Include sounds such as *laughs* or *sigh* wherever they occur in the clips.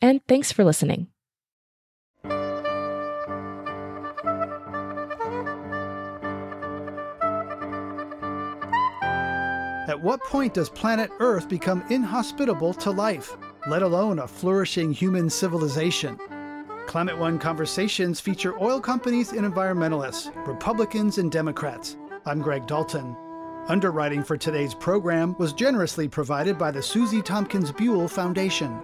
and thanks for listening. At what point does planet Earth become inhospitable to life, let alone a flourishing human civilization? Climate One conversations feature oil companies and environmentalists, Republicans and Democrats. I'm Greg Dalton. Underwriting for today's program was generously provided by the Susie Tompkins Buell Foundation.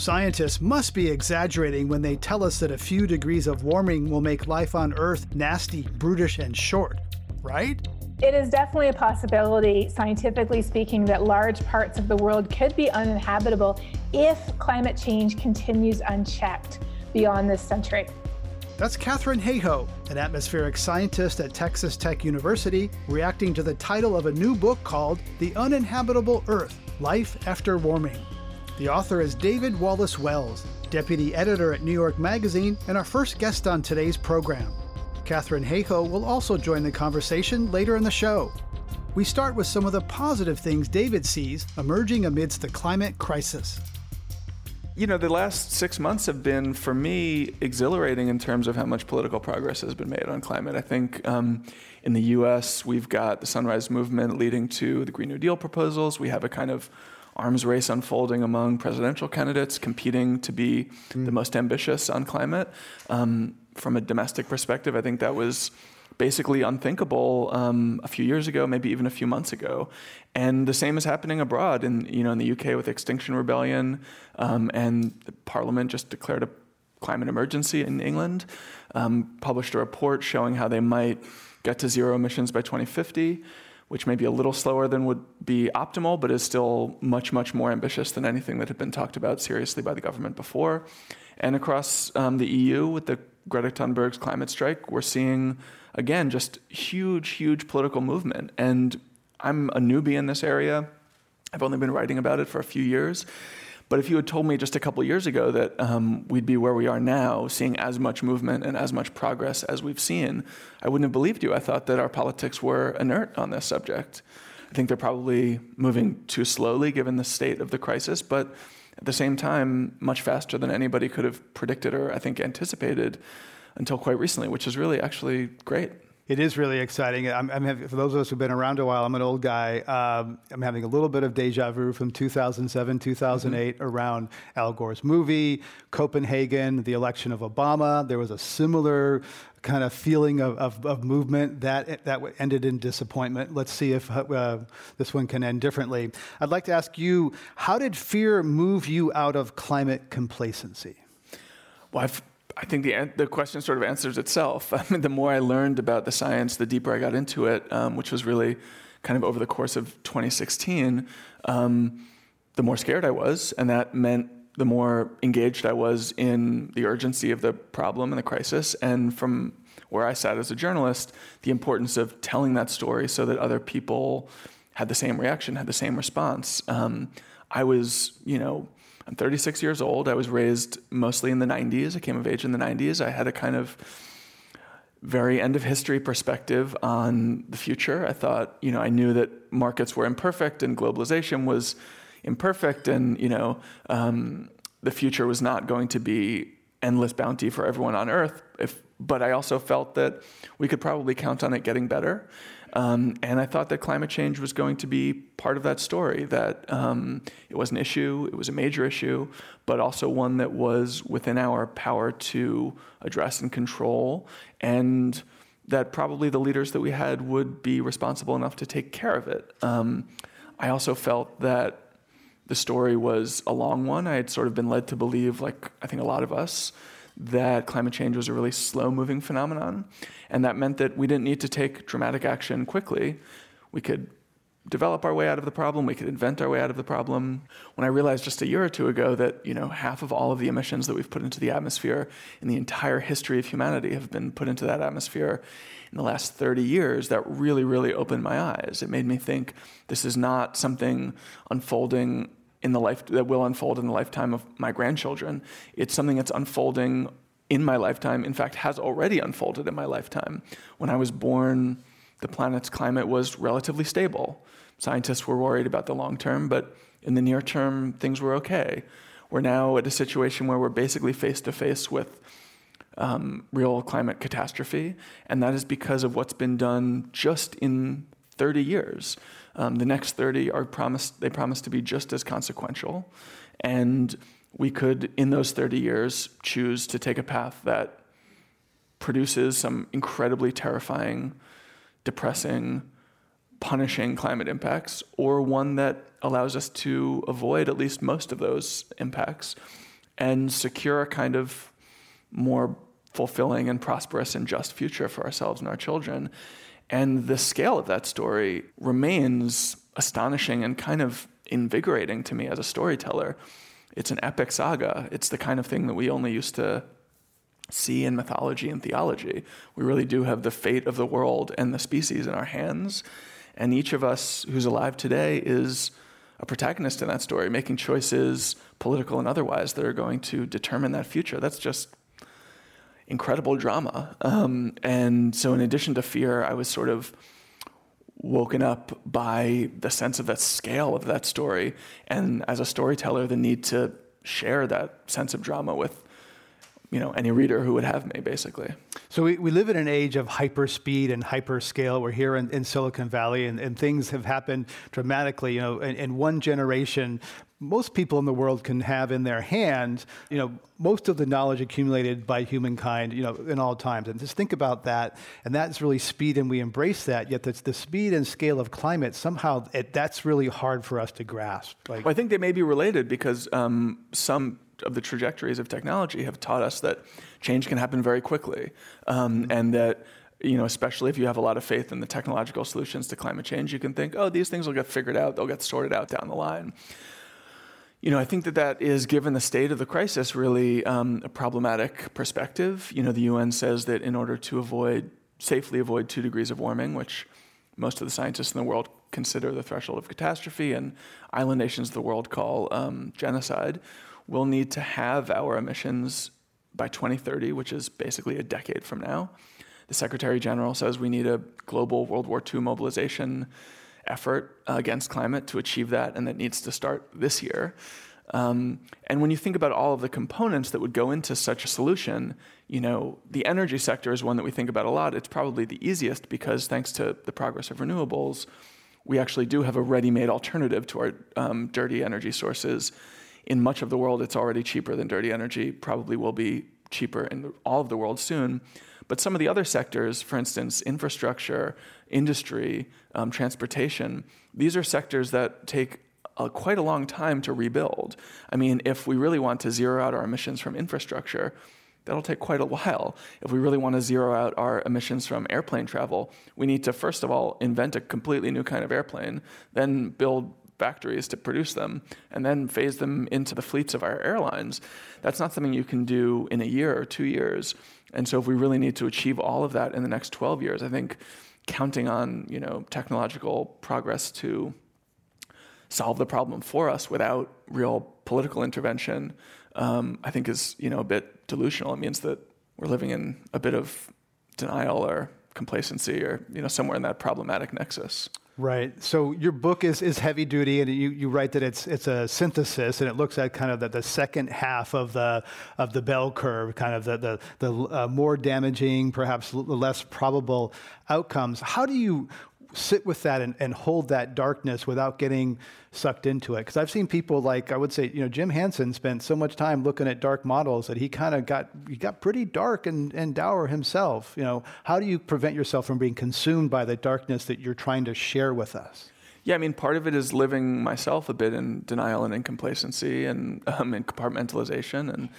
Scientists must be exaggerating when they tell us that a few degrees of warming will make life on Earth nasty, brutish, and short, right? It is definitely a possibility, scientifically speaking, that large parts of the world could be uninhabitable if climate change continues unchecked beyond this century. That's Katharine Hayhoe, an atmospheric scientist at Texas Tech University, reacting to the title of a new book called The Uninhabitable Earth Life After Warming. The author is David Wallace Wells, deputy editor at New York Magazine, and our first guest on today's program. Katharine Hayhoe will also join the conversation later in the show. We start with some of the positive things David sees emerging amidst the climate crisis. You know, the last six months have been, for me, exhilarating in terms of how much political progress has been made on climate. I think um, in the US, we've got the Sunrise Movement leading to the Green New Deal proposals. We have a kind of arms race unfolding among presidential candidates competing to be mm. the most ambitious on climate. Um, from a domestic perspective, I think that was basically unthinkable um, a few years ago, maybe even a few months ago. And the same is happening abroad. In you know in the UK with Extinction Rebellion, um, and the Parliament just declared a climate emergency in England. Um, published a report showing how they might get to zero emissions by 2050 which may be a little slower than would be optimal, but is still much, much more ambitious than anything that had been talked about seriously by the government before. And across um, the EU, with the Greta Thunberg's climate strike, we're seeing, again, just huge, huge political movement. And I'm a newbie in this area. I've only been writing about it for a few years. But if you had told me just a couple years ago that um, we'd be where we are now, seeing as much movement and as much progress as we've seen, I wouldn't have believed you. I thought that our politics were inert on this subject. I think they're probably moving too slowly given the state of the crisis, but at the same time, much faster than anybody could have predicted or I think anticipated until quite recently, which is really actually great. It is really exciting. I'm, I'm having, for those of us who've been around a while, I'm an old guy. Um, I'm having a little bit of deja vu from 2007, 2008 mm-hmm. around Al Gore's movie, Copenhagen, the election of Obama. There was a similar kind of feeling of, of, of movement that, that ended in disappointment. Let's see if uh, this one can end differently. I'd like to ask you how did fear move you out of climate complacency? Well, I've I think the, the question sort of answers itself. *laughs* I mean, the more I learned about the science, the deeper I got into it, um, which was really kind of over the course of 2016, um, the more scared I was. And that meant the more engaged I was in the urgency of the problem and the crisis. And from where I sat as a journalist, the importance of telling that story so that other people had the same reaction, had the same response. Um, I was, you know, I'm 36 years old. I was raised mostly in the 90s. I came of age in the 90s. I had a kind of very end of history perspective on the future. I thought, you know, I knew that markets were imperfect and globalization was imperfect, and you know, um, the future was not going to be endless bounty for everyone on Earth. If, but I also felt that we could probably count on it getting better. Um, and I thought that climate change was going to be part of that story, that um, it was an issue, it was a major issue, but also one that was within our power to address and control. And that probably the leaders that we had would be responsible enough to take care of it. Um, I also felt that the story was a long one. I had sort of been led to believe, like I think a lot of us, that climate change was a really slow moving phenomenon. And that meant that we didn't need to take dramatic action quickly. We could develop our way out of the problem, we could invent our way out of the problem. When I realized just a year or two ago that, you know, half of all of the emissions that we've put into the atmosphere in the entire history of humanity have been put into that atmosphere in the last 30 years, that really, really opened my eyes. It made me think this is not something unfolding in the life that will unfold in the lifetime of my grandchildren. It's something that's unfolding in my lifetime. In fact, has already unfolded in my lifetime. When I was born, the planet's climate was relatively stable. Scientists were worried about the long term, but in the near term, things were okay. We're now at a situation where we're basically face to face with um, real climate catastrophe, and that is because of what's been done just in 30 years. Um, the next 30 are promised, they promise to be just as consequential. And we could, in those 30 years, choose to take a path that produces some incredibly terrifying, depressing, punishing climate impacts, or one that allows us to avoid at least most of those impacts and secure a kind of more fulfilling and prosperous and just future for ourselves and our children. And the scale of that story remains astonishing and kind of invigorating to me as a storyteller. It's an epic saga. It's the kind of thing that we only used to see in mythology and theology. We really do have the fate of the world and the species in our hands. And each of us who's alive today is a protagonist in that story, making choices, political and otherwise, that are going to determine that future. That's just incredible drama. Um, and so, in addition to fear, I was sort of woken up by the sense of that scale of that story, and as a storyteller, the need to share that sense of drama with you know any reader who would have me basically so we, we live in an age of hyper speed and hyper scale we're here in, in silicon valley and, and things have happened dramatically you know in, in one generation most people in the world can have in their hand, you know, most of the knowledge accumulated by humankind, you know, in all times. And just think about that. And that's really speed, and we embrace that. Yet the, the speed and scale of climate, somehow it, that's really hard for us to grasp. Like, well, I think they may be related because um, some of the trajectories of technology have taught us that change can happen very quickly, um, and that you know, especially if you have a lot of faith in the technological solutions to climate change, you can think, oh, these things will get figured out, they'll get sorted out down the line. You know, I think that that is, given the state of the crisis, really um, a problematic perspective. You know, the UN says that in order to avoid, safely avoid two degrees of warming, which most of the scientists in the world consider the threshold of catastrophe, and island nations of the world call um, genocide, we'll need to halve our emissions by 2030, which is basically a decade from now. The Secretary General says we need a global World War II mobilization effort against climate to achieve that, and that needs to start this year. Um, and when you think about all of the components that would go into such a solution, you know, the energy sector is one that we think about a lot. It's probably the easiest because thanks to the progress of renewables, we actually do have a ready-made alternative to our um, dirty energy sources. In much of the world, it's already cheaper than dirty energy. Probably will be cheaper in all of the world soon. But some of the other sectors, for instance, infrastructure, industry, um, transportation, these are sectors that take a, quite a long time to rebuild. I mean, if we really want to zero out our emissions from infrastructure, that'll take quite a while. If we really want to zero out our emissions from airplane travel, we need to first of all invent a completely new kind of airplane, then build factories to produce them, and then phase them into the fleets of our airlines. That's not something you can do in a year or two years. And so if we really need to achieve all of that in the next 12 years, I think counting on, you know, technological progress to solve the problem for us without real political intervention, um, I think is, you know, a bit delusional. It means that we're living in a bit of denial or complacency or, you know, somewhere in that problematic nexus. Right. So your book is, is heavy duty, and you, you write that it's it's a synthesis, and it looks at kind of the, the second half of the of the bell curve, kind of the the, the uh, more damaging, perhaps less probable outcomes. How do you sit with that and, and hold that darkness without getting sucked into it? Because I've seen people like I would say, you know, Jim Hansen spent so much time looking at dark models that he kind of got he got pretty dark and, and dour himself. You know, how do you prevent yourself from being consumed by the darkness that you're trying to share with us? Yeah, I mean, part of it is living myself a bit in denial and in complacency and um, in compartmentalization. And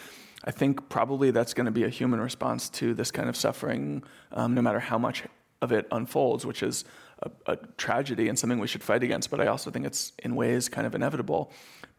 I think probably that's going to be a human response to this kind of suffering, um, no matter how much of it unfolds, which is a, a, tragedy and something we should fight against. But I also think it's in ways kind of inevitable.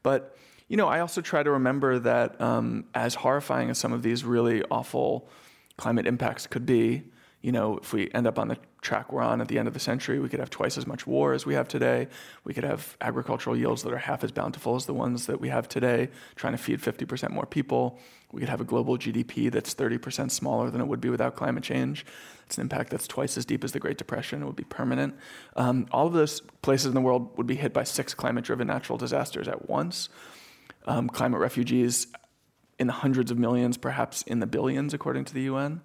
But you know, I also try to remember that um, as horrifying as some of these really awful climate impacts could be, you know, if we end up on the track we're on at the end of the century, we could have twice as much war as we have today. We could have agricultural yields that are half as bountiful as the ones that we have today, trying to feed 50% more people. We could have a global GDP that's 30% smaller than it would be without climate change. It's an impact that's twice as deep as the Great Depression. It would be permanent. Um, all of those places in the world would be hit by six climate driven natural disasters at once. Um, climate refugees in the hundreds of millions, perhaps in the billions, according to the UN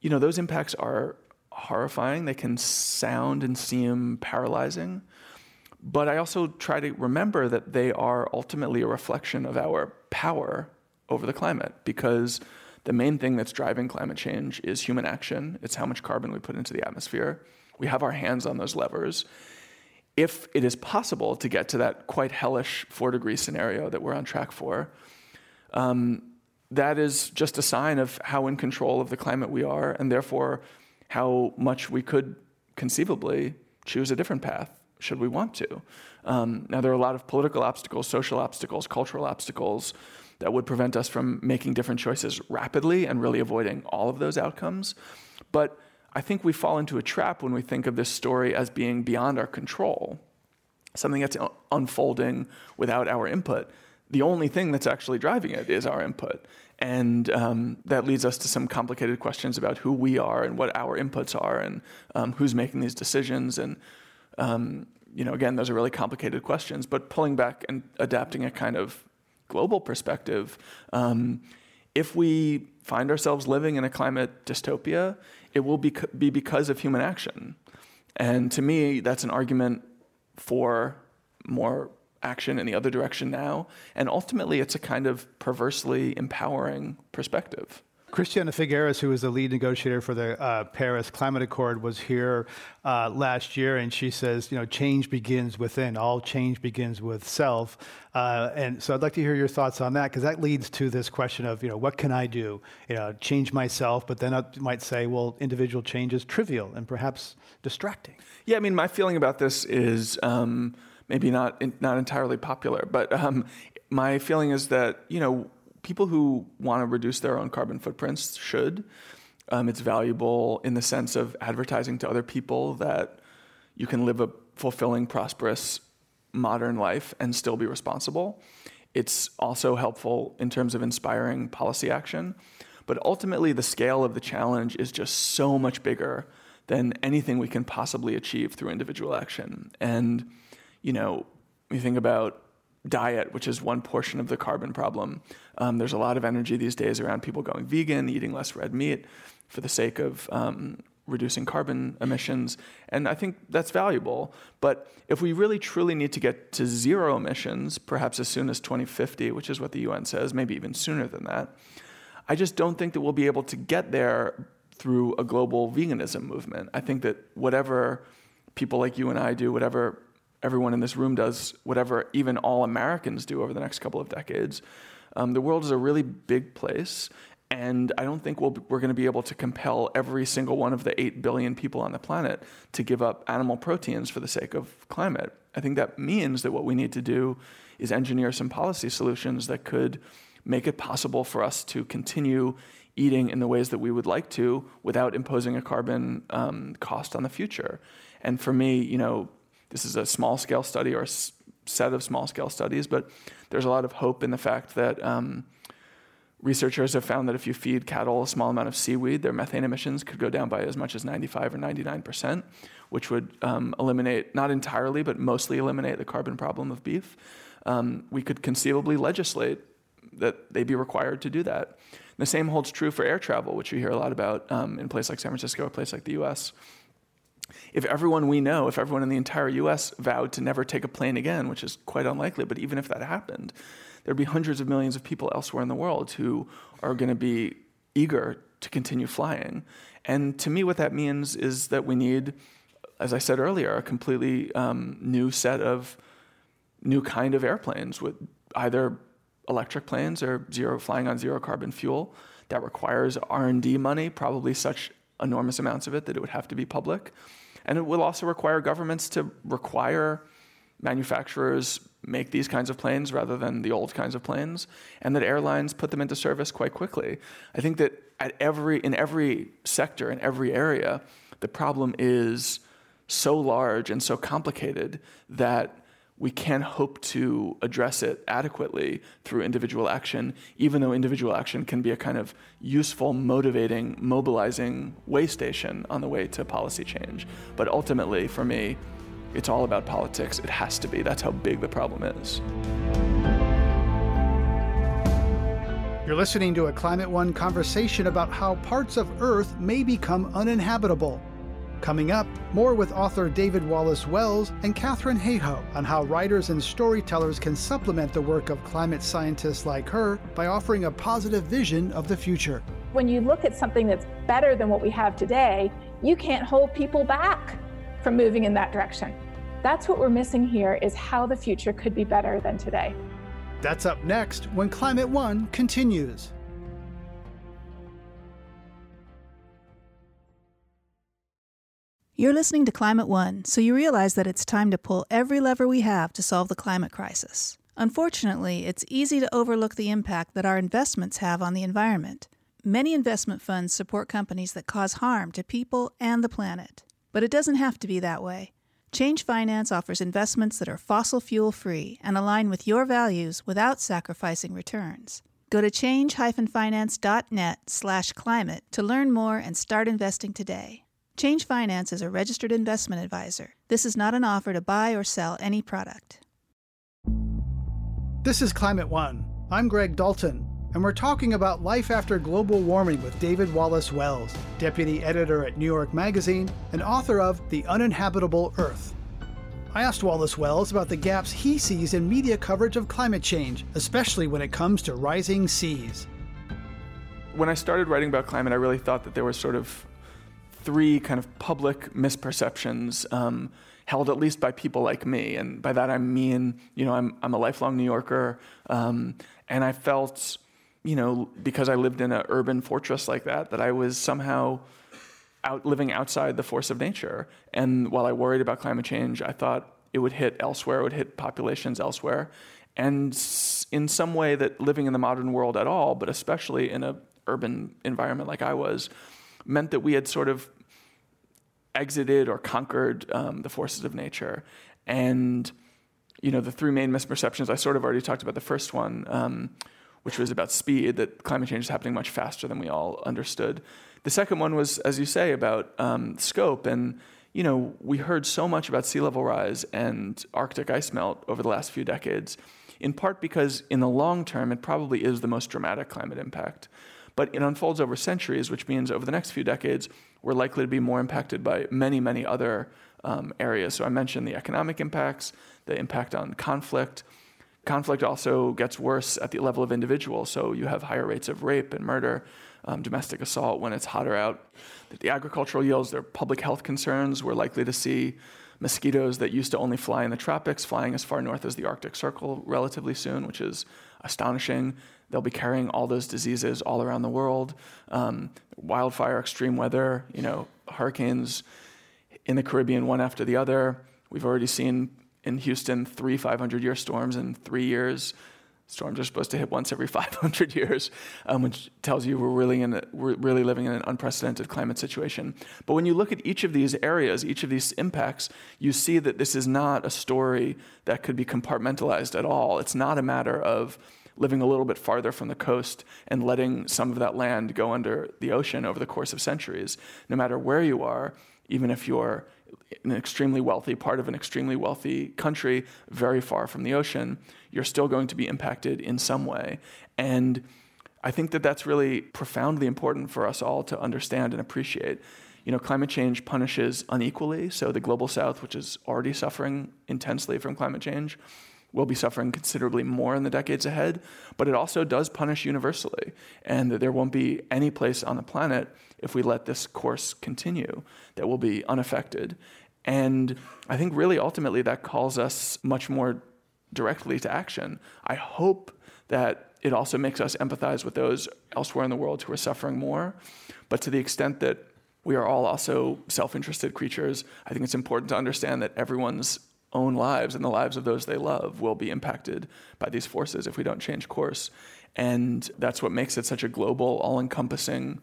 you know, those impacts are horrifying. They can sound and seem paralyzing. But I also try to remember that they are ultimately a reflection of our power over the climate because the main thing that's driving climate change is human action. It's how much carbon we put into the atmosphere. We have our hands on those levers. If it is possible to get to that quite hellish four degree scenario that we're on track for, um, that is just a sign of how in control of the climate we are, and therefore how much we could conceivably choose a different path should we want to. Um, now, there are a lot of political obstacles, social obstacles, cultural obstacles that would prevent us from making different choices rapidly and really avoiding all of those outcomes. But I think we fall into a trap when we think of this story as being beyond our control, something that's unfolding without our input the only thing that's actually driving it is our input. And um, that leads us to some complicated questions about who we are and what our inputs are and um, who's making these decisions. And, um, you know, again, those are really complicated questions. But pulling back and adapting a kind of global perspective, um, if we find ourselves living in a climate dystopia, it will be, be because of human action. And to me, that's an argument for more action in the other direction now. And ultimately, it's a kind of perversely empowering perspective. Christiana Figueres, who was the lead negotiator for the uh, Paris Climate Accord, was here uh, last year, and she says, you know, change begins within. All change begins with self. Uh, and so I'd like to hear your thoughts on that, because that leads to this question of, you know, what can I do? You know, change myself, but then I might say, well, individual change is trivial and perhaps distracting. Yeah, I mean, my feeling about this is. Um, maybe not not entirely popular. But um, my feeling is that you know people who want to reduce their own carbon footprints should. Um, it's valuable in the sense of advertising to other people that you can live a fulfilling, prosperous, modern life and still be responsible. It's also helpful in terms of inspiring policy action. But ultimately, the scale of the challenge is just so much bigger than anything we can possibly achieve through individual action. And you know, you think about diet, which is one portion of the carbon problem. Um, there's a lot of energy these days around people going vegan, eating less red meat for the sake of um, reducing carbon emissions. And I think that's valuable. But if we really truly need to get to zero emissions, perhaps as soon as 2050, which is what the UN says, maybe even sooner than that, I just don't think that we'll be able to get there through a global veganism movement. I think that whatever people like you and I do, whatever everyone in this room does, whatever even all Americans do over the next couple of decades. Um, the world is a really big place, and I don't think we we are going to be able to compel every single one of the 8 billion people on the planet to give up animal proteins for the sake of climate. I think that means that what we need to do is engineer some policy solutions that could make it possible for us to continue eating in the ways that we would like to without imposing a carbon um, cost on the future. And for me, you know, this is a small scale study or a set of small scale studies, but there's a lot of hope in the fact that um, researchers have found that if you feed cattle a small amount of seaweed, their methane emissions could go down by as much as 95 or 99 percent, which would um, eliminate, not entirely, but mostly eliminate the carbon problem of beef. Um, we could conceivably legislate that they be required to do that. And the same holds true for air travel, which you hear a lot about um, in a place like San Francisco, a place like the US if everyone we know, if everyone in the entire US vowed to never take a plane again, which is quite unlikely, but even if that happened, there'd be hundreds of millions of people elsewhere in the world who are going to be eager to continue flying. And to me, what that means is that we need, as I said earlier, a completely um, new set of new kind of airplanes with either electric planes or zero flying on zero carbon fuel that requires R&D money, probably such enormous amounts of it that it would have to be public. And it will also require governments to require manufacturers make these kinds of planes rather than the old kinds of planes, and that airlines put them into service quite quickly. I think that at every in every sector, in every area, the problem is so large and so complicated that we can't hope to address it adequately through individual action, even though individual action can be a kind of useful, motivating, mobilizing way station on the way to policy change. But ultimately, for me, it's all about politics. It has to be. That's how big the problem is. You're listening to a Climate One conversation about how parts of Earth may become uninhabitable. Coming up, more with author David Wallace Wells and Katharine Hayhoe on how writers and storytellers can supplement the work of climate scientists like her by offering a positive vision of the future. When you look at something that's better than what we have today, you can't hold people back from moving in that direction. That's what we're missing here is how the future could be better than today. That's up next when Climate One continues. You're listening to Climate One, so you realize that it's time to pull every lever we have to solve the climate crisis. Unfortunately, it's easy to overlook the impact that our investments have on the environment. Many investment funds support companies that cause harm to people and the planet. But it doesn't have to be that way. Change Finance offers investments that are fossil fuel free and align with your values without sacrificing returns. Go to change-finance.net/climate to learn more and start investing today. Change Finance is a registered investment advisor. This is not an offer to buy or sell any product. This is Climate One. I'm Greg Dalton, and we're talking about life after global warming with David Wallace Wells, deputy editor at New York Magazine and author of The Uninhabitable Earth. I asked Wallace Wells about the gaps he sees in media coverage of climate change, especially when it comes to rising seas. When I started writing about climate, I really thought that there was sort of three kind of public misperceptions um, held at least by people like me. And by that I mean, you know, I'm, I'm a lifelong New Yorker, um, and I felt, you know, because I lived in an urban fortress like that, that I was somehow out living outside the force of nature. And while I worried about climate change, I thought it would hit elsewhere, it would hit populations elsewhere. And in some way, that living in the modern world at all, but especially in a urban environment like I was, meant that we had sort of exited or conquered um, the forces of nature. And, you know, the three main misperceptions, I sort of already talked about the first one, um, which was about speed, that climate change is happening much faster than we all understood. The second one was, as you say, about um, scope. And, you know, we heard so much about sea level rise and Arctic ice melt over the last few decades, in part because in the long term, it probably is the most dramatic climate impact. But it unfolds over centuries, which means over the next few decades, we're likely to be more impacted by many, many other um, areas. So I mentioned the economic impacts, the impact on conflict. Conflict also gets worse at the level of individuals. So you have higher rates of rape and murder, um, domestic assault when it's hotter out. The agricultural yields, there are public health concerns. We're likely to see mosquitoes that used to only fly in the tropics flying as far north as the Arctic Circle relatively soon, which is astonishing. They'll be carrying all those diseases all around the world. Um, wildfire, extreme weather, you know, hurricanes in the Caribbean, one after the other. We've already seen in Houston three 500 year storms in three years. Storms are supposed to hit once every *laughs* 500 years, um, which tells you we're really, in a, we're really living in an unprecedented climate situation. But when you look at each of these areas, each of these impacts, you see that this is not a story that could be compartmentalized at all. It's not a matter of living a little bit farther from the coast and letting some of that land go under the ocean over the course of centuries. No matter where you are, even if you're an extremely wealthy part of an extremely wealthy country, very far from the ocean, you're still going to be impacted in some way. And I think that that's really profoundly important for us all to understand and appreciate. you know, climate change punishes unequally. So the global south, which is already suffering intensely from climate change, will be suffering considerably more in the decades ahead, but it also does punish universally, and that there won't be any place on the planet if we let this course continue that will be unaffected. And I think really ultimately that calls us much more directly to action. I hope that it also makes us empathize with those elsewhere in the world who are suffering more. But to the extent that we are all also self interested creatures, I think it's important to understand that everyone's own lives and the lives of those they love will be impacted by these forces if we don't change course. And that's what makes it such a global, all encompassing,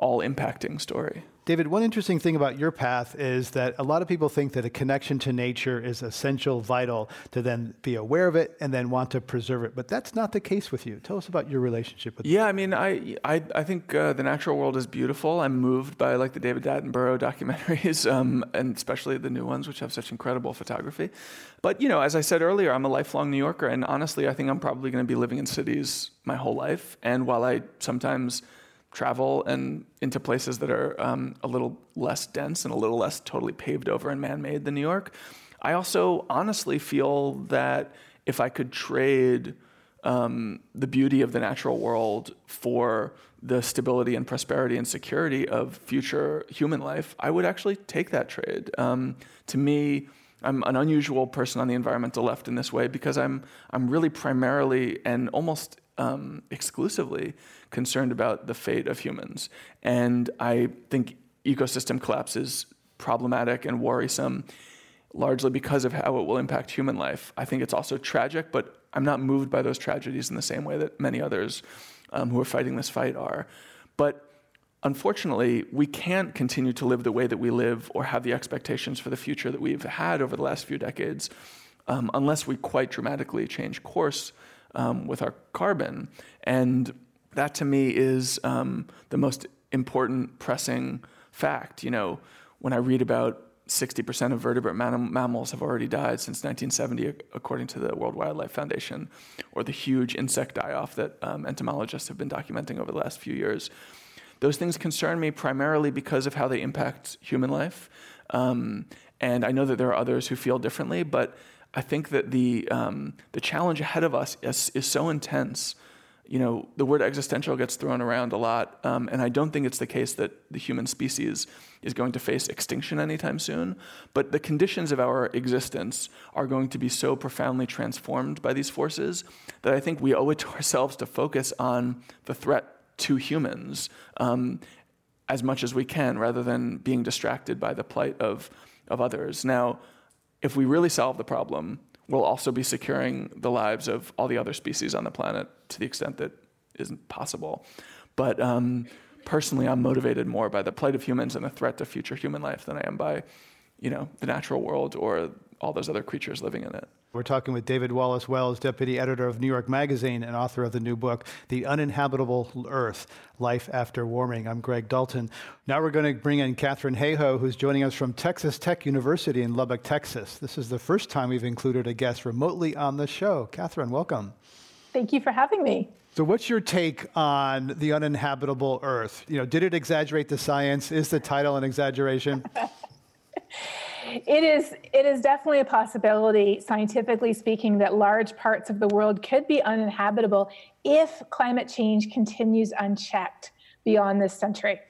all impacting story. David, one interesting thing about your path is that a lot of people think that a connection to nature is essential, vital to then be aware of it and then want to preserve it. But that's not the case with you. Tell us about your relationship with Yeah, I mean, I I, I think uh, the natural world is beautiful. I'm moved by like the David Attenborough *laughs* documentaries, um, and especially the new ones, which have such incredible photography. But you know, as I said earlier, I'm a lifelong New Yorker, and honestly, I think I'm probably going to be living in cities my whole life. And while I sometimes travel and into places that are um, a little less dense and a little less totally paved over and man-made than New York. I also honestly feel that if I could trade um, the beauty of the natural world for the stability and prosperity and security of future human life, I would actually take that trade. Um, to me, I'm an unusual person on the environmental left in this way because I'm I'm really primarily and almost um, exclusively concerned about the fate of humans. And I think ecosystem collapse is problematic and worrisome largely because of how it will impact human life. I think it's also tragic, but I'm not moved by those tragedies in the same way that many others um, who are fighting this fight are. But unfortunately, we can't continue to live the way that we live or have the expectations for the future that we've had over the last few decades um, unless we quite dramatically change course um, with our carbon. And that to me is um, the most important pressing fact. You know, when I read about 60% of vertebrate mam- mammals have already died since 1970, according to the World Wildlife Foundation, or the huge insect die off that um, entomologists have been documenting over the last few years. Those things concern me primarily because of how they impact human life. Um, and I know that there are others who feel differently, but I think that the um, the challenge ahead of us is, is so intense. You know, the word existential gets thrown around a lot, um, and I don't think it's the case that the human species is going to face extinction anytime soon. But the conditions of our existence are going to be so profoundly transformed by these forces that I think we owe it to *laughs* ourselves to focus on the threat to humans um, as much as we can, rather than being distracted by the plight of of others. Now if we really solve the problem, we'll also be securing the lives of all the other species on the planet to the extent that isn't possible. But um, personally, I'm motivated more by the plight of humans and the threat to future human life than I am by, you know, the natural world or all those other creatures living in it. We're talking with David Wallace Wells, deputy editor of New York Magazine and author of the new book, The Uninhabitable Earth Life After Warming. I'm Greg Dalton. Now we're going to bring in Katharine Hayhoe, who's joining us from Texas Tech University in Lubbock, Texas. This is the first time we've included a guest remotely on the show. Katharine, welcome. Thank you for having me. So, what's your take on the uninhabitable Earth? You know, did it exaggerate the science? Is the title an exaggeration? *laughs* It is it is definitely a possibility, scientifically speaking, that large parts of the world could be uninhabitable if climate change continues unchecked beyond this century.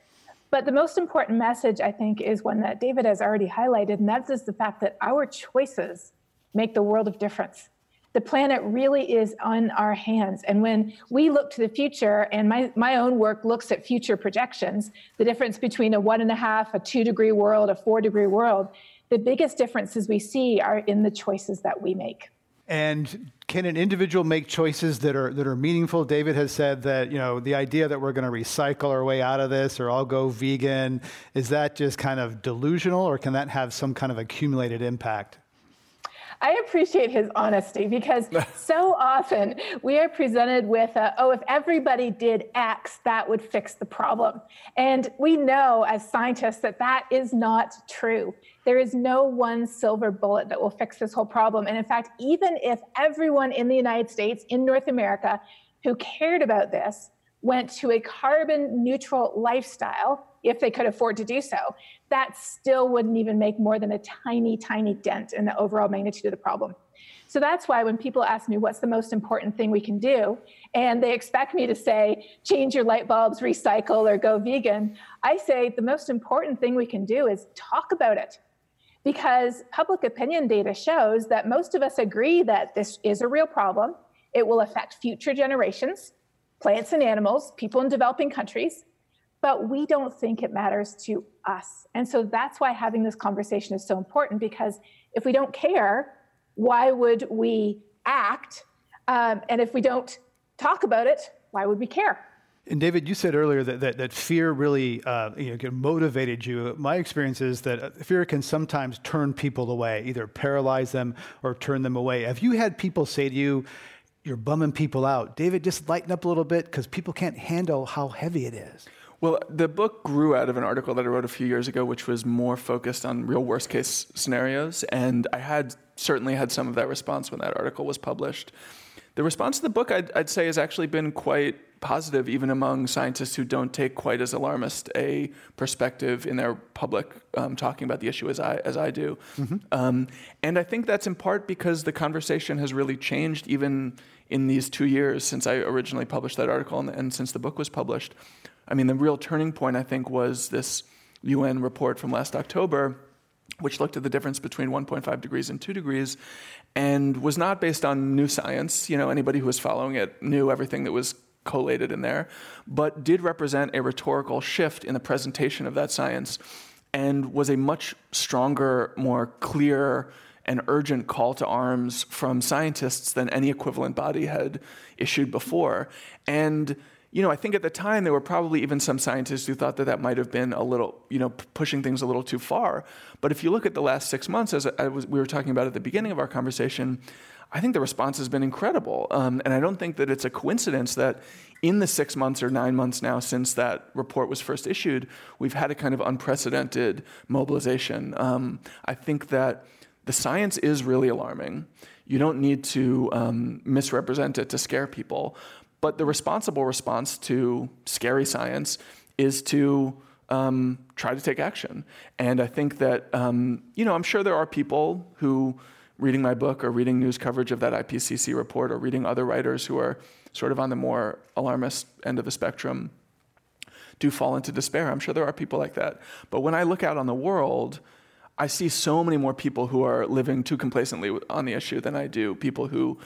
But the most important message, I think, is one that David has already highlighted, and that's just the fact that our choices make the world of difference. The planet really is on our hands. And when we look to the future, and my, my own work looks at future projections, the difference between a one and a half, a two degree world, a four degree world, the biggest differences we see are in the choices that we make. And can an individual make choices that are that are meaningful? David has said that you know the idea that we're going to recycle our way out of this or all go vegan is that just kind of delusional, or can that have some kind of accumulated impact? I appreciate his honesty because *laughs* so often we are presented with, a, oh, if everybody did X, that would fix the problem. And we know as scientists that that is not true. There is no one silver bullet that will fix this whole problem. And in fact, even if everyone in the United States, in North America, who cared about this went to a carbon neutral lifestyle, if they could afford to do so, that still wouldn't even make more than a tiny, tiny dent in the overall magnitude of the problem. So that's why when people ask me what's the most important thing we can do, and they expect me to say, change your light bulbs, recycle, or go vegan, I say the most important thing we can do is talk about it. Because public opinion data shows that most of us agree that this is a real problem. It will affect future generations, plants and animals, people in developing countries, but we don't think it matters to us. And so that's why having this conversation is so important because if we don't care, why would we act? Um, and if we don't talk about it, why would we care? And David, you said earlier that, that, that fear really uh, you know, motivated you. My experience is that uh, fear can sometimes turn people away, either paralyze them or turn them away. Have you had people say to you, you're bumming people out. David, just lighten up a little bit because people can't handle how heavy it is. Well, the book grew out of an article that I wrote a few years ago, which was more focused on real worst case scenarios. And I had certainly had some of that response when that article was published. The response to the book, I'd, I'd say, has actually been quite positive, even among scientists who don't take quite as alarmist a perspective in their public um, talking about the issue as I as I do. Mm-hmm. Um, and I think that's in part because the conversation has really changed, even in these two years since I originally published that article and, and since the book was published. I mean, the real turning point, I think, was this UN report from last October, which looked at the difference between 1.5 degrees and 2 degrees and was not based on new science. You know, anybody who was following it knew everything that was collated in there, but did represent a rhetorical shift in the presentation of that science and was a much stronger, more clear, and urgent call to arms from scientists than any equivalent body had issued before. And you know, I think at the time there were probably even some scientists who thought that that might have been a little, you know, pushing things a little too far. But if you look at the last six months, as was, we were talking about at the beginning of our conversation, I think the response has been incredible. Um, and I don't think that it's a coincidence that in the six months or nine months now since that report was first issued, we've had a kind of unprecedented mobilization. Um, I think that the science is really alarming. You don't need to um, misrepresent it to scare people. But the responsible response to scary science is to um, try to take action. And I think that, um, you know, I'm sure there are people who, reading my book or reading news coverage of that IPCC report or reading other writers who are sort of on the more alarmist end of the spectrum, do fall into despair. I'm sure there are people like that. But when I look out on the world, I see so many more people who are living too complacently on the issue than I do people who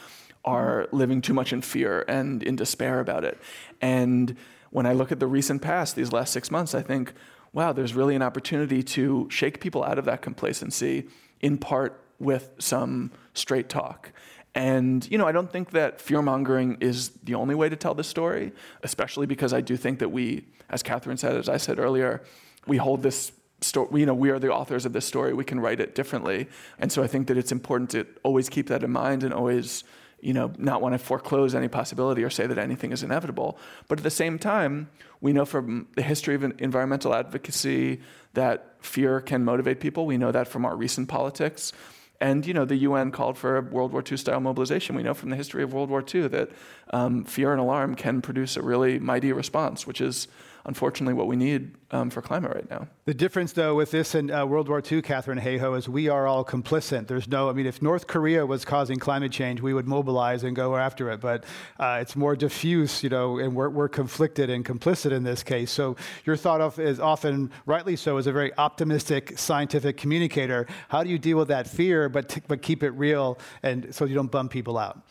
are living too much in fear and in despair about it. And when I look at the recent past, these last six months, I think, wow, there's really an opportunity to shake people out of that complacency, in part with some straight talk. And, you know, I don't think that fear mongering is the only way to tell this story, especially because I do think that we, as Katharine said, as I said earlier, we hold this story, you know, we are the authors of this story. We can write it differently. And so I think that it's important to always keep that in mind and always you know, not want to foreclose any possibility or say that anything is inevitable. But at the same time, we know from the history of environmental advocacy that fear can motivate people. We know that from our recent politics. And you know, the UN called for a World War II style mobilization. We know from the history of World War II that um, fear and alarm can produce a really mighty response, which is unfortunately what we need um, for climate right now. The difference, though, with this and uh, World War II, Katharine Hayhoe, is we are all complicit. There's no, I mean, if North Korea was causing climate change, we would mobilize and go after it. But uh, it's more diffuse, you know, and we're, we're conflicted and complicit in this case. So you're thought of as often, rightly so, as a very optimistic scientific communicator. How do you deal with that fear, but, t- but keep it real and so you don't bum people out?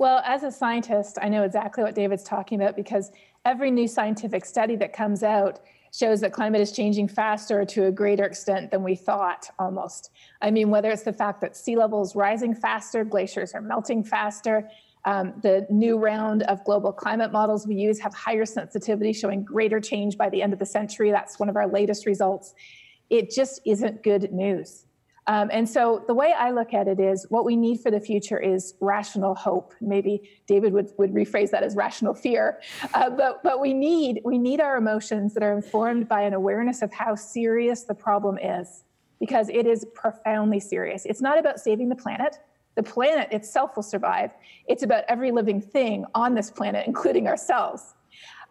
Well, as a scientist, I know exactly what David's talking about because every new scientific study that comes out shows that climate is changing faster to a greater extent than we thought almost. I mean, whether it's the fact that sea levels rising faster, glaciers are melting faster, um, the new round of global climate models we use have higher sensitivity, showing greater change by the end of the century. That's one of our latest results. It just isn't good news. Um, and so the way I look at it is what we need for the future is rational hope. Maybe David would, would rephrase that as rational fear. Uh, but but we need we need our emotions that are informed by an awareness of how serious the problem is, because it is profoundly serious. It's not about saving the planet. The planet itself will survive. It's about every living thing on this planet, including ourselves.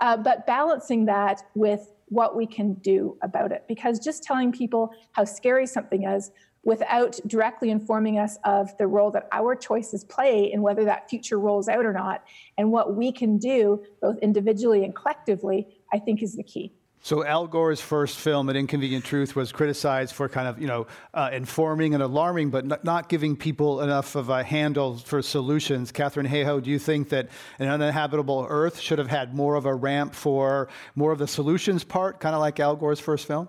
Uh, but balancing that with what we can do about it. Because just telling people how scary something is without directly informing us of the role that our choices play in whether that future rolls out or not and what we can do both individually and collectively, I think is the key. So Al Gore's first film, An Inconvenient Truth, was criticized for kind of, you know, uh, informing and alarming, but not, not, giving people enough of a handle for solutions. Katharine Hayhoe, do you think that An Uninhabitable Earth should have had more of a ramp for more of the solutions part, kind of like Al Gore's first film?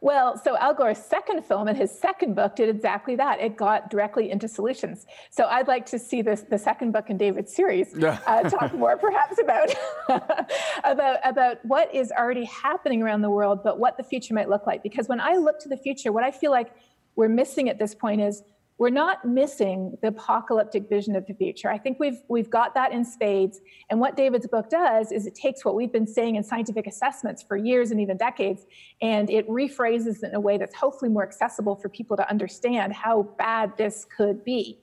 Well, so Al Gore's second film and his second book did exactly that. It got directly into solutions. So I'd like to see this the second book in David's series *laughs* uh, talk more perhaps about *laughs* about about what is already happening around the world, but what the future might look like. Because when I look to the future, what I feel like we're missing at this point is we're not missing the apocalyptic vision of the future. I think we've we've got that in spades. And what David's book does is it takes what we've been saying in scientific assessments for years and even decades, and it rephrases it in a way that's hopefully more accessible for people to understand how bad this could be.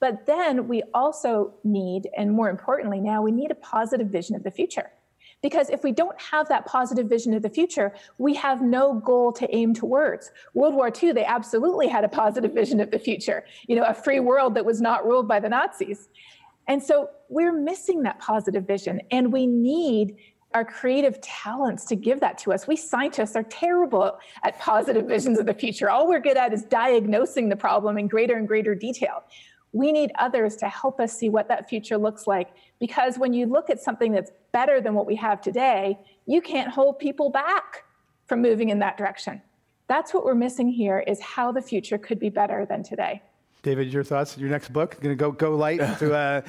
But then we also need, and more importantly now, we need a positive vision of the future. Because if we don't have that positive vision of the future, we have no goal to aim towards. World War II, they absolutely had a positive vision of the future, you know, a free world that was not ruled by the Nazis. And so we're missing that positive vision, and we need our creative talents to give that to us. We scientists are terrible at positive visions of the future. All we're good at is diagnosing the problem in greater and greater detail. We need others to help us see what that future looks like because when you look at something that's better than what we have today, you can't hold people back from moving in that direction. That's what we're missing here is how the future could be better than today. David, your thoughts? Your next book going to go go light *laughs* to uh,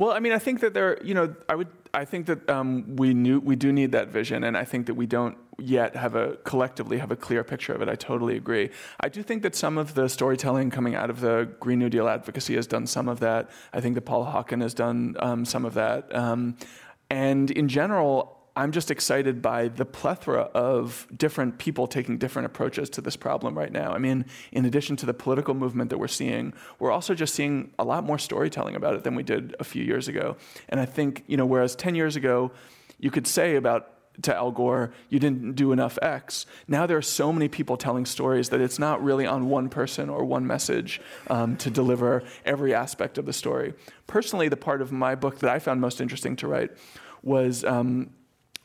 well, I mean, I think that there, you know, I would, I think that um, we knew we do need that vision, and I think that we don't yet have a collectively have a clear picture of it. I totally agree. I do think that some of the storytelling coming out of the Green New Deal advocacy has done some of that. I think that Paul Hawken has done um, some of that, um, and in general, I'm just excited by the plethora of different people taking different approaches to this problem right now. I mean, in addition to the political movement that we're seeing, we're also just seeing a lot more storytelling about it than we did a few years ago. And I think, you know, whereas 10 years ago, you could say about to Al Gore, you didn't do enough X. Now there are so many people telling stories that it's not really on one person or one message um, to deliver every aspect of the story. Personally, the part of my book that I found most interesting to write was um,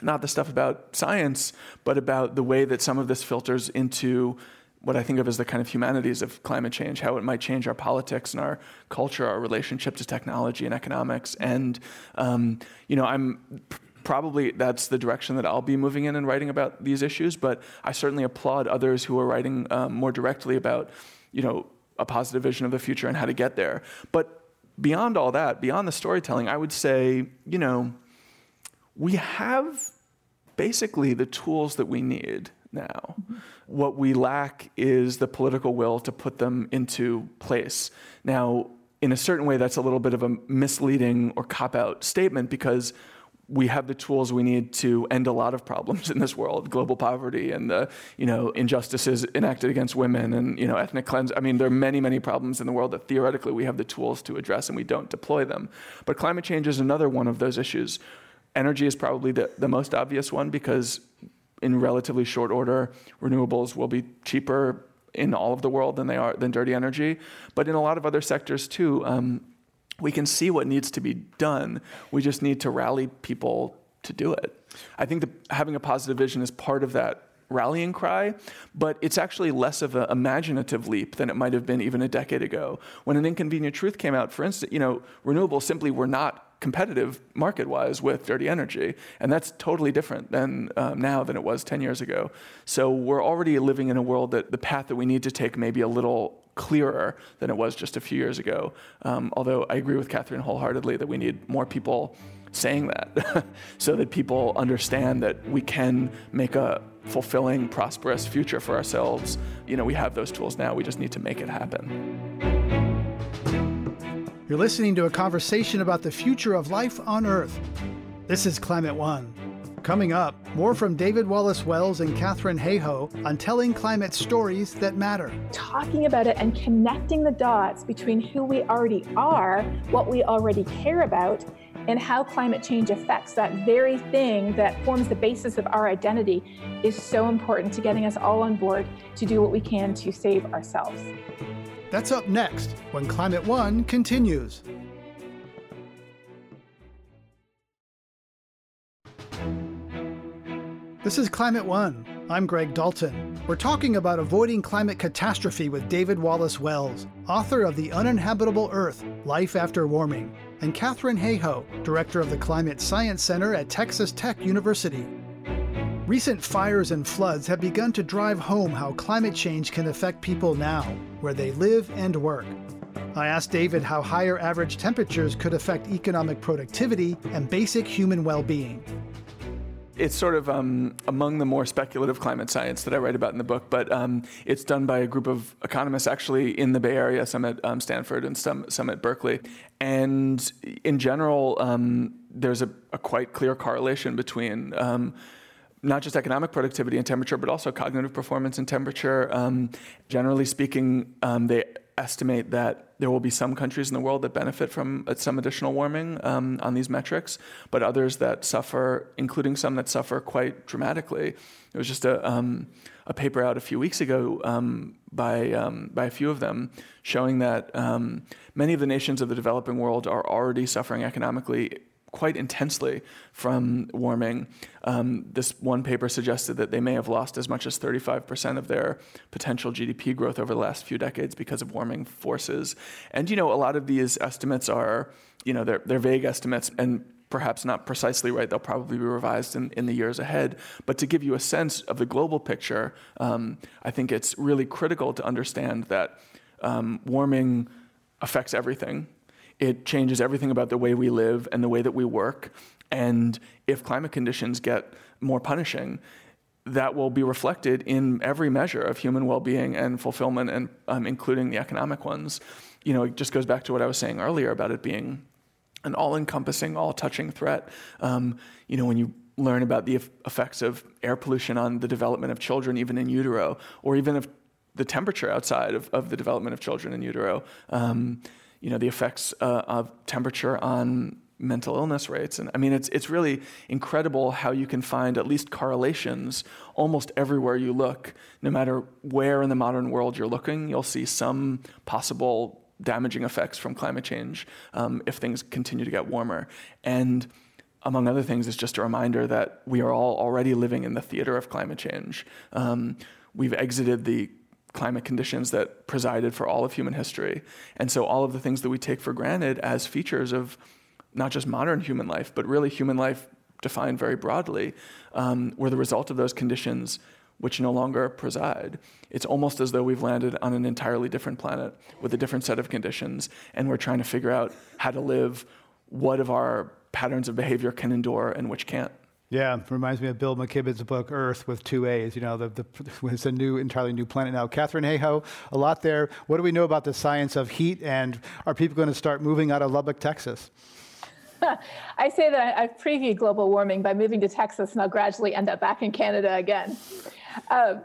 not the stuff about science, but about the way that some of this filters into what I think of as the kind of humanities of climate change, how it might change our politics and our culture, our relationship to technology and economics. And, um, you know, I'm probably that's the direction that I'll be moving in and writing about these issues, but I certainly applaud others who are writing um, more directly about, you know, a positive vision of the future and how to get there. But beyond all that, beyond the storytelling, I would say, you know, we have basically the tools that we need now. Mm-hmm. What we lack is the political will to put them into place. Now, in a certain way, that's a little bit of a misleading or cop out statement because we have the tools we need to end a lot of problems in this world global poverty and the you know injustices enacted against women and you know ethnic cleanse i mean there are many many problems in the world that theoretically we have the tools to address and we don't deploy them but climate change is another one of those issues Energy is probably the, the most obvious one because in relatively short order, renewables will be cheaper in all of the world than they are than dirty energy. But in a lot of other sectors too, um, we can see what needs to be done. We just need to rally people to do it. I think having a positive vision is part of that rallying cry, but it's actually less of an imaginative leap than it might have been even a decade ago. When an inconvenient truth came out, for instance, you know, renewables simply were not competitive market wise with dirty energy. And that's totally different than um, now than it was 10 years ago. So we're already living in a world that the path that we need to take may be a little clearer than it was just a few years ago. Um, although I agree with Katharine wholeheartedly that we need more people saying that *laughs* so that people understand that we can make a fulfilling, prosperous future for ourselves. You know, we have those tools now, we just need to make it happen. You're listening to a conversation about the future of life on Earth. This is Climate One. Coming up, more from David Wallace Wells and Katharine Hayhoe on telling climate stories that matter. Talking about it and connecting the dots between who we already are, what we already care about, and how climate change affects that very thing that forms the basis of our identity is so important to getting us all on board to do what we can to save ourselves. That's up next when Climate One continues. This is Climate One. I'm Greg Dalton. We're talking about avoiding climate catastrophe with David Wallace Wells, author of The Uninhabitable Earth Life After Warming, and Katharine Hayhoe, director of the Climate Science Center at Texas Tech University. Recent fires and floods have begun to drive home how climate change can affect people now, where they live and work. I asked David how higher average temperatures could affect economic productivity and basic human well being. It's sort of um, among the more speculative climate science that I write about in the book, but um, it's done by a group of economists actually in the Bay Area, some at um, Stanford and some, some at Berkeley. And in general, um, there's a, a, quite clear correlation between um, not just economic productivity and temperature, but also cognitive performance and temperature. Um, generally speaking, they estimate that there will be some countries in the world that benefit from uh, some additional warming um, on these metrics, but others that suffer, including some that suffer quite dramatically. There was just a, um, a paper out a few weeks ago um, by, um, by a few of them showing that um, many of the nations of the developing world are already suffering economically quite intensely from warming. Um, this one paper suggested that they may have lost as much as 35% of their potential GDP growth over the last few decades because of warming forces. And you know, a lot of these estimates are, you know, they're, they're vague estimates and perhaps not precisely right. They'll probably be revised in, in the years ahead. But to give you a sense of the global picture, um, I think it's really critical to understand that um, warming affects everything it changes everything about the way we live and the way that we work. And if climate conditions get more punishing, that will be reflected in every measure of human well-being and fulfillment, and um, including the economic ones. You know, it just goes back to what I was saying earlier about it being an all-encompassing, all-touching threat. Um, you know, when you learn about the effects of air pollution on the development of children, even in utero, or even of the temperature outside of, of the development of children in utero. Um, you know, the effects uh, of temperature on mental illness rates. And I mean, it's, it's really incredible how you can find at least correlations almost everywhere you look. No matter where in the modern world you're looking, you'll see some possible damaging effects from climate change um, if things continue to get warmer. And among other things, it's just a reminder that we are all already living in the theater of climate change. Um, we've exited the climate conditions that presided for all of human history. And so all of the things that we take for granted as features of not just modern human life, but really human life defined very broadly, um, were the result of those conditions which no longer preside. It's almost as though we've landed on an entirely different planet with a different set of conditions, and we're trying to figure out how to live, what of our patterns of behavior can endure and which can't. Yeah, reminds me of Bill McKibben's book Earth with two A's. You know, the, the, *laughs* it's a new, entirely new planet now. Katharine Hayhoe, a lot there. What do we know about the science of heat, and are people going to start moving out of Lubbock, Texas? *laughs* I say that I've previewed global warming by moving to Texas, and I'll gradually end up back in Canada again. Uh,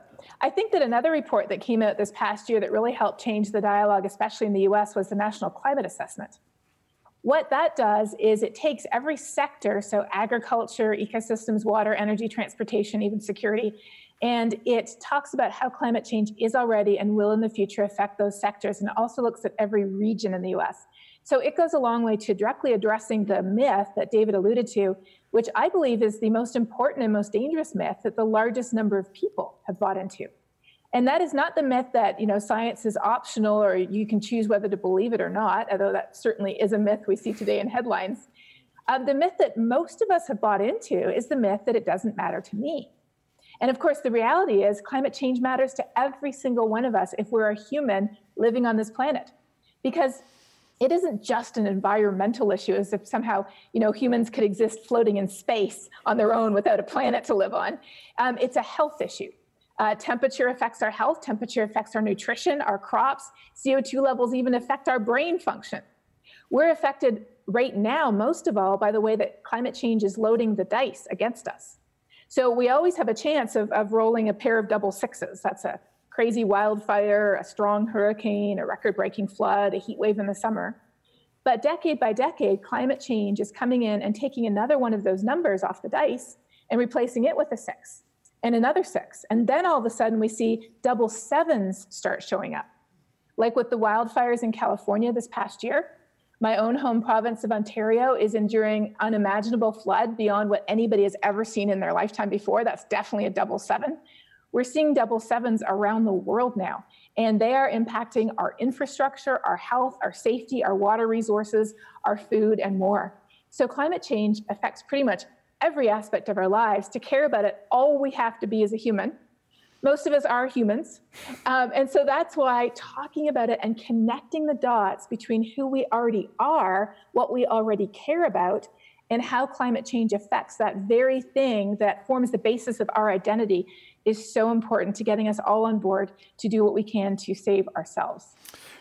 I think that another report that came out this past year that really helped change the dialogue, especially in the US, was the National Climate Assessment. What that does is it takes every sector, so agriculture, ecosystems, water, energy, transportation, even security, and it talks about how climate change is already and will in the future affect those sectors. And it also looks at every region in the US. So it goes a long way to directly addressing the myth that David alluded to, which I believe is the most important and most dangerous myth that the largest number of people have bought into. And that is not the myth that you know science is optional or you can choose whether to believe it or not, although that certainly is a myth we see today in headlines. Um, the myth that most of us have bought into is the myth that it doesn't matter to me. And of course, the reality is climate change matters to every single one of us if we're a human living on this planet. Because it isn't just an environmental issue as if somehow you know humans could exist floating in space on their own without a planet to live on. Um, it's a health issue. Uh, temperature affects our health, temperature affects our nutrition, our crops, CO2 levels even affect our brain function. We're affected right now, most of all, by the way that climate change is loading the dice against us. So we always have a chance of, of rolling a pair of double sixes. That's a crazy wildfire, a strong hurricane, a record breaking flood, a heat wave in the summer. But decade by decade, climate change is coming in and taking another one of those numbers off the dice and replacing it with a six and another six. And then all of a sudden, we see double sevens start showing up. Like with the wildfires in California this past year, my own home province of Ontario is enduring unimaginable flood beyond what anybody has ever seen in their lifetime before. That's definitely a double seven. We're seeing double sevens around the world now, and they are impacting our infrastructure, our health, our safety, our water resources, our food, and more. So, climate change affects pretty much every aspect of our lives. To care about it, all we have to be is a human most of us are humans. Um, and so that's why talking about it and connecting the dots between who we already are, what we already care about, and how climate change affects that very thing that forms the basis of our identity is so important to getting us all on board to do what we can to save ourselves.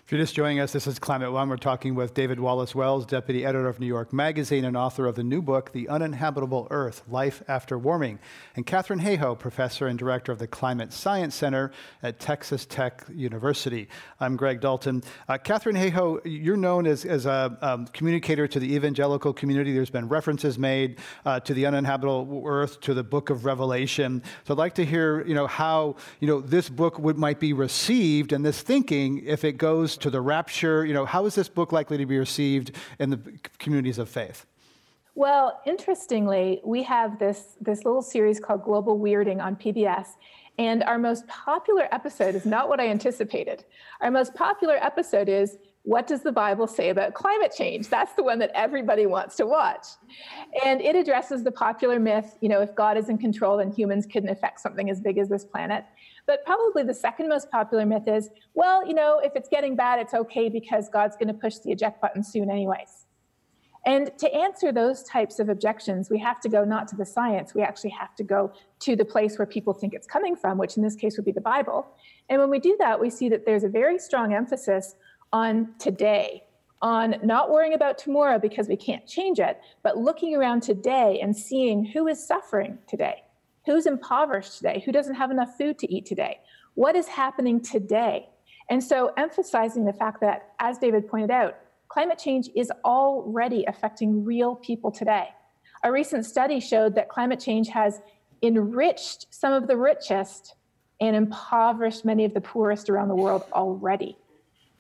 If you're just joining us, this is Climate One. We're talking with David Wallace Wells, deputy editor of New York Magazine and author of the new book, The Uninhabitable Earth Life After Warming, and Katharine Hayhoe, professor and director of the Climate Science Center at Texas Tech University. I'm Greg Dalton. Uh, Katharine Hayhoe, you're known as, as a um, communicator to the evangelical community. There's been references made uh, to the uninhabitable earth, to the book of Revelation. So I'd like to hear you know, how you know, this book would, might be received and this thinking if it goes to the rapture? You know, how is this book likely to be received in the communities of faith? Well, interestingly, we have this, this little series called Global Weirding on PBS. And our most popular episode is not what I anticipated. Our most popular episode is What Does the Bible Say About Climate Change? That's the one that everybody wants to watch. And it addresses the popular myth you know, if God is in control, then humans couldn't affect something as big as this planet. But probably the second most popular myth is, well, you know, if it's getting bad, it's okay because God's going to push the eject button soon, anyways. And to answer those types of objections, we have to go not to the science, we actually have to go to the place where people think it's coming from, which in this case would be the Bible. And when we do that, we see that there's a very strong emphasis on today, on not worrying about tomorrow because we can't change it, but looking around today and seeing who is suffering today. Who's impoverished today? Who doesn't have enough food to eat today? What is happening today? And so, emphasizing the fact that, as David pointed out, climate change is already affecting real people today. A recent study showed that climate change has enriched some of the richest and impoverished many of the poorest around the world already.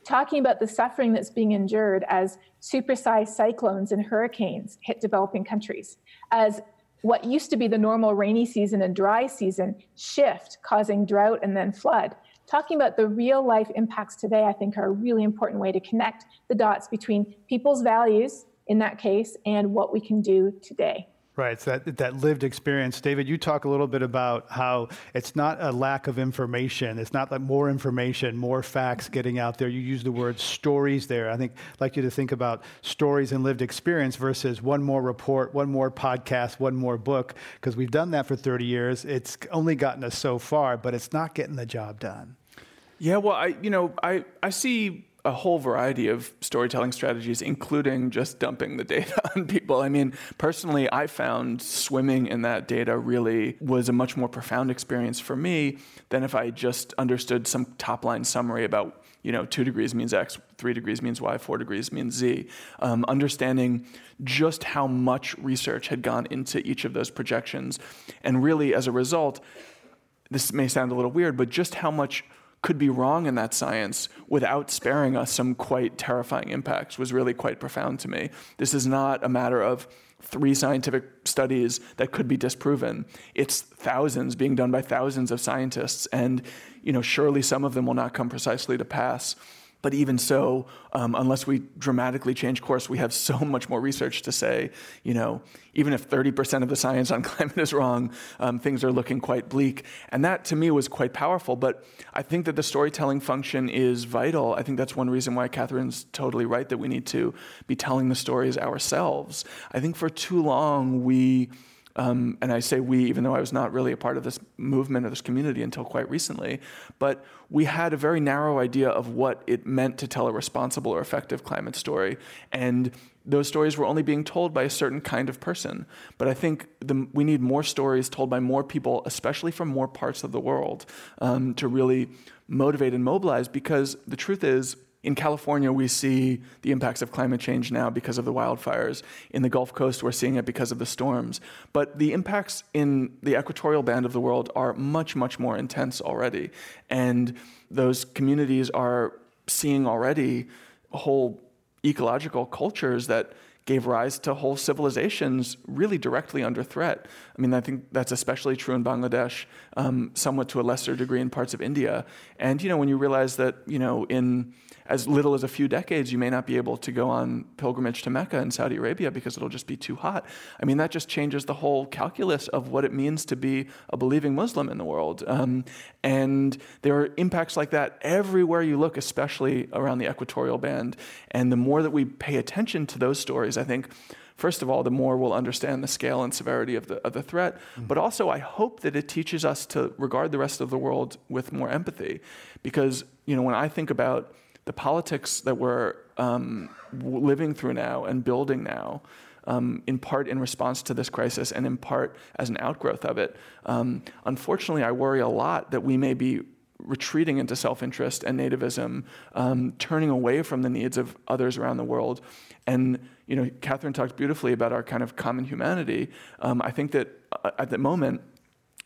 Talking about the suffering that's being endured as supersized cyclones and hurricanes hit developing countries, as what used to be the normal rainy season and dry season shift, causing drought and then flood. Talking about the real life impacts today, I think, are a really important way to connect the dots between people's values in that case and what we can do today. Right, it's that, that lived experience. David, you talk a little bit about how it's not a lack of information. It's not like more information, more facts getting out there. You use the word stories there. I think I'd like you to think about stories and lived experience versus one more report, one more podcast, one more book, because we've done that for 30 years. It's only gotten us so far, but it's not getting the job done. Yeah, well, I you know I I see a whole variety of storytelling strategies, including just dumping the data *laughs* on people. I mean, personally, I found swimming in that data really was a much more profound experience for me than if I just understood some top line summary about, you know, two degrees means X, three degrees means Y, four degrees means Z. Um, understanding just how much research had gone into each of those projections. And really, as a result, this may sound a little weird, but just how much could be wrong in that science without sparing us some quite terrifying impacts was really quite profound to me. This is not a matter of three scientific studies that could be disproven. It's thousands being done by thousands of scientists, and you know, surely some of them will not come precisely to pass. But even so, um, unless we dramatically change course, we have so much more research to say, you know, even if 30% of the science on *laughs* climate is wrong, um, things are looking quite bleak. And that to me was quite powerful. But I think that the storytelling function is vital. I think that's one reason why Katharine's totally right that we need to be telling the stories ourselves. I think for too long we um, and I say we, even though I was not really a part of this movement or this community until quite recently, but we had a very narrow idea of what it meant to tell a responsible or effective climate story. And those stories were only being told by a certain kind of person. But I think the, we need more stories told by more people, especially from more parts of the world, um, to really motivate and mobilize because the truth is, in California, we see the impacts of climate change now because of the wildfires. In the Gulf Coast, we're seeing it because of the storms. But the impacts in the equatorial band of the world are much, much more intense already. And those communities are seeing already whole ecological cultures that gave rise to whole civilizations really directly under threat. I mean, I think that's especially true in Bangladesh, um, somewhat to a lesser degree in parts of India. And, you know, when you realize that, you know, in as little as a few decades, you may not be able to go on pilgrimage to Mecca in Saudi Arabia because it'll just be too hot. I mean, that just changes the whole calculus of what it means to be a believing Muslim in the world. Um, and there are impacts like that everywhere you look, especially around the equatorial band. And the more that we pay attention to those stories, I think first of all, the more we'll understand the scale and severity of the, of the threat. Mm-hmm. But also, I hope that it teaches us to regard the rest of the world with more empathy. Because, you know, when I think about the politics that we're um, living through now and building now, um, in part in response to this crisis and in part as an outgrowth of it, um, unfortunately, I worry a lot that we may be retreating into self interest and nativism, um, turning away from the needs of others around the world. And, you know, Katharine talked beautifully about our kind of common humanity. Um, I think that uh, at the moment,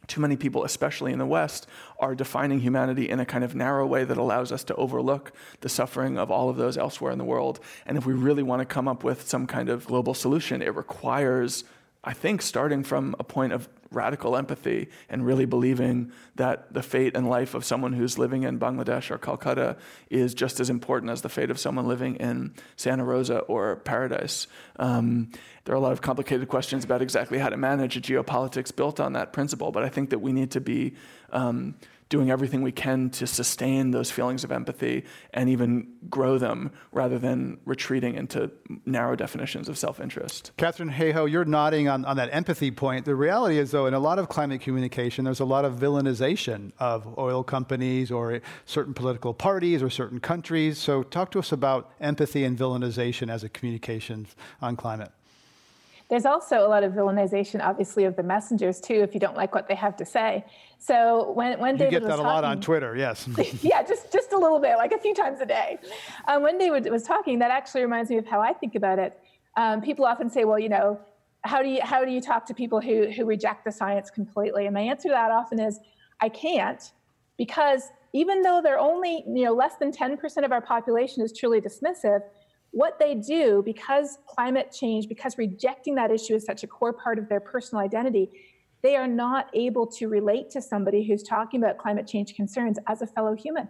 too many people, especially in the West, are defining humanity in a kind of narrow way that allows us to overlook the suffering of all of those elsewhere in the world. And if we really want to come up with some kind of global solution, it requires I think starting from a point of radical empathy and really believing that the fate and life of someone who's living in Bangladesh or Calcutta is just as important as the fate of someone living in Santa Rosa or Paradise. Um, there are a lot of complicated questions about exactly how to manage a geopolitics built on that principle, but I think that we need to be um, doing everything we can to sustain those feelings of empathy and even grow them rather than retreating into narrow definitions of self interest. Katharine Hayhoe, you're nodding on, on that empathy point. The reality is, though, in a lot of climate communication, there's a lot of villainization of oil companies or certain political parties or certain countries. So, talk to us about empathy and villainization as a communication on climate. There's also a lot of villainization, obviously, of the messengers too. If you don't like what they have to say, so when when you David get that a talking, lot on Twitter, yes. *laughs* yeah, just just a little bit, like a few times a day. Um, when David was talking, that actually reminds me of how I think about it. Um, people often say, well, you know, how do you how do you talk to people who who reject the science completely? And my answer to that often is, I can't, because even though they're only you know less than 10% of our population is truly dismissive what they do because climate change, because rejecting that issue is such a core part of their personal identity, they are not able to relate to somebody who's talking about climate change concerns as a fellow human.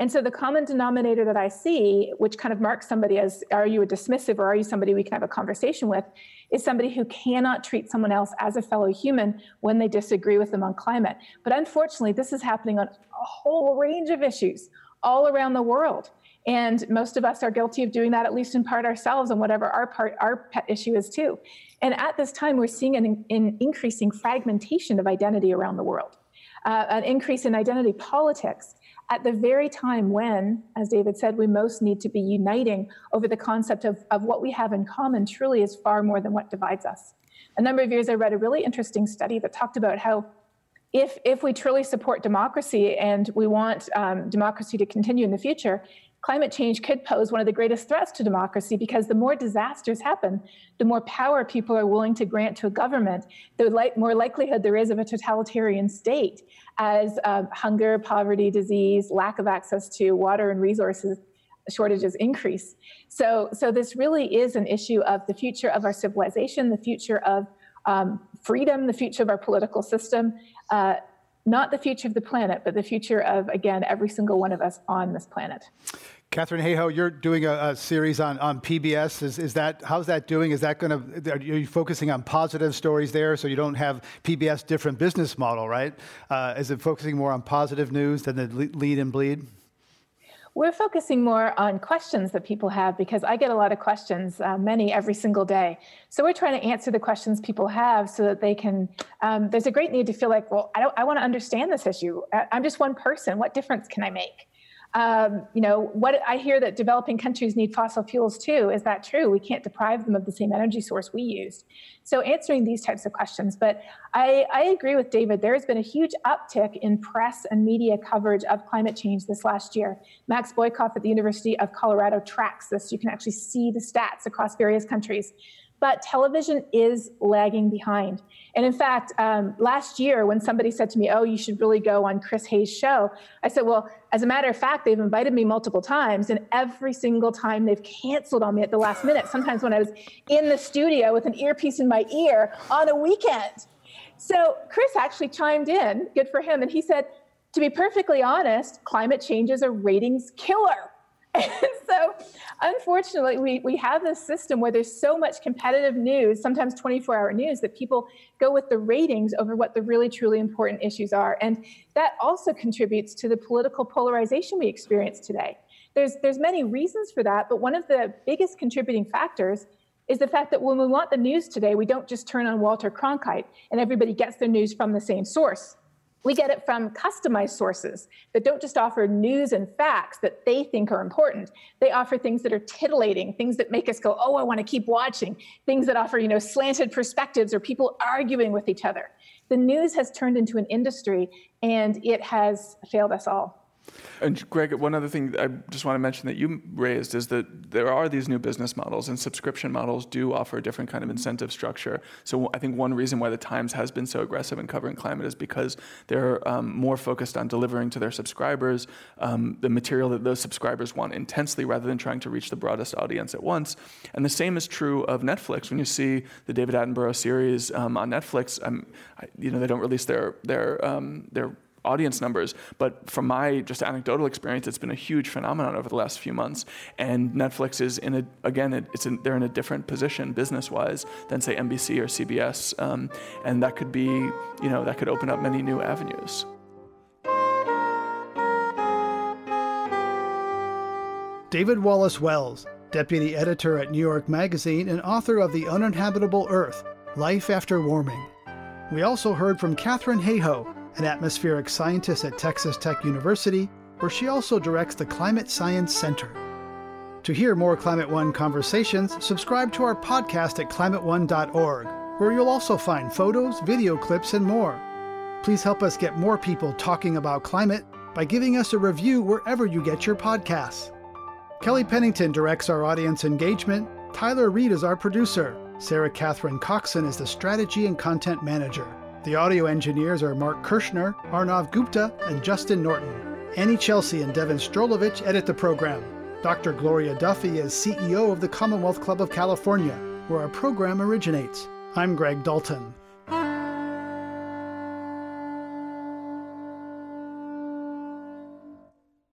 And so the common denominator that I see, which kind of marks somebody as are you a dismissive or are you somebody we can have a conversation with, is somebody who cannot treat someone else as a fellow human when they disagree with them on climate. But unfortunately, this is happening on a whole range of issues all around the world. And most of us are guilty of doing that, at least in part ourselves, and whatever our part, our pet issue is too. And at this time, we're seeing an, an increasing fragmentation of identity around the world, uh, an increase in identity politics at the very time when, as David said, we most need to be uniting over the concept of, of what we have in common truly is far more than what divides us. A number of years I read a really interesting study that talked about how if, if we truly support democracy and we want um, democracy to continue in the future, climate change could pose one of the greatest threats to democracy because the more disasters happen, the more power people are willing to grant to a government, the more likelihood there is of a totalitarian state as uh, hunger, poverty, disease, lack of access to water and resources shortages increase. So, so this really is an issue of the future of our civilization, the future of um, freedom, the future of our political system. Uh, not the future of the planet, but the future of, again, every single one of us on this planet. Katharine Hayhoe, you're doing a, a, series on, on PBS. Is, is that how's that doing? Is that going to are you focusing on positive stories there, so you don't have PBS different business model, right? Uh, is it focusing more on positive news than the lead and bleed? We're focusing more on questions that people have because I get a lot of questions, uh, many every single day. So we're trying to answer the questions people have so that they can. Um, there's a great need to feel like, well, I, don't, I want to understand this issue. I'm just one person. What difference can I make? Um, you know, what I hear that developing countries need fossil fuels too. Is that true? We can't deprive them of the same energy source we used. So answering these types of questions. But I, I agree with David. There has been a huge uptick in press and media coverage of climate change this last year. Max Boykoff at the University of Colorado tracks this. You can actually see the stats across various countries but television is lagging behind. And in fact, um, last year when somebody said to me, Oh, you should really go on Chris Hayes' show, I said, Well, as a matter of fact, they've invited me multiple times, and every single time they've canceled on me at the last minute, sometimes when I was in the studio with an earpiece in my ear on a weekend. So Chris actually chimed in, good for him, and he said, To be perfectly honest, climate change is a ratings killer. And *laughs* so, unfortunately, we, we have this system where there's so much competitive news, sometimes 24 hour news, that people go with the ratings over what the really, truly important issues are. And that also contributes to the political polarization we experience today. There's, there's many reasons for that, but one of the biggest contributing factors is the fact that when we want the news today, we don't just turn on Walter Cronkite and everybody gets their news from the same source. We get it from customized sources that don't just offer news and facts that they think are important. They offer things that are titillating, things that make us go, "Oh, I want to keep watching." Things that offer, you know, slanted perspectives or people arguing with each other. The news has turned into an industry and it has failed us all. And Greg, one other thing I just want to mention that you raised is that there are these new business models, and subscription models do offer a different kind of incentive structure. So I think one reason why the Times has been so aggressive in covering climate is because they're um, more focused on delivering to their subscribers um, the material that those subscribers want intensely, rather than trying to reach the broadest audience at once. And the same is true of Netflix. When you see the David Attenborough series um, on Netflix, um, you know they don't release their their um, their audience numbers. But from my just anecdotal experience, it's been a huge phenomenon over the last few months. And Netflix is in a again, it's in, they're in a different position business wise than say NBC or CBS, um, and that could be you know that could open up many new avenues. David Wallace Wells, deputy editor at New York Magazine and author of The Uninhabitable Earth Life After Warming. We also heard from Katharine Hayhoe, an atmospheric scientist at Texas Tech University, where she also directs the Climate Science Center. To hear more Climate One conversations, subscribe to our podcast at climateone.org, where you'll also find photos, video clips, and more. Please help us get more people talking about climate by giving us a review wherever you get your podcasts. Kelly Pennington directs our audience engagement. Tyler Reed is our producer. Sarah Catherine Coxon is the strategy and content manager. The audio engineers are Mark Kirschner, Arnav Gupta, and Justin Norton. Anny Celsi and Devon Strolovitch edit the program. Dr. Gloria Duffy is CEO of the Commonwealth Club of California, where our program originates. I'm Greg Dalton.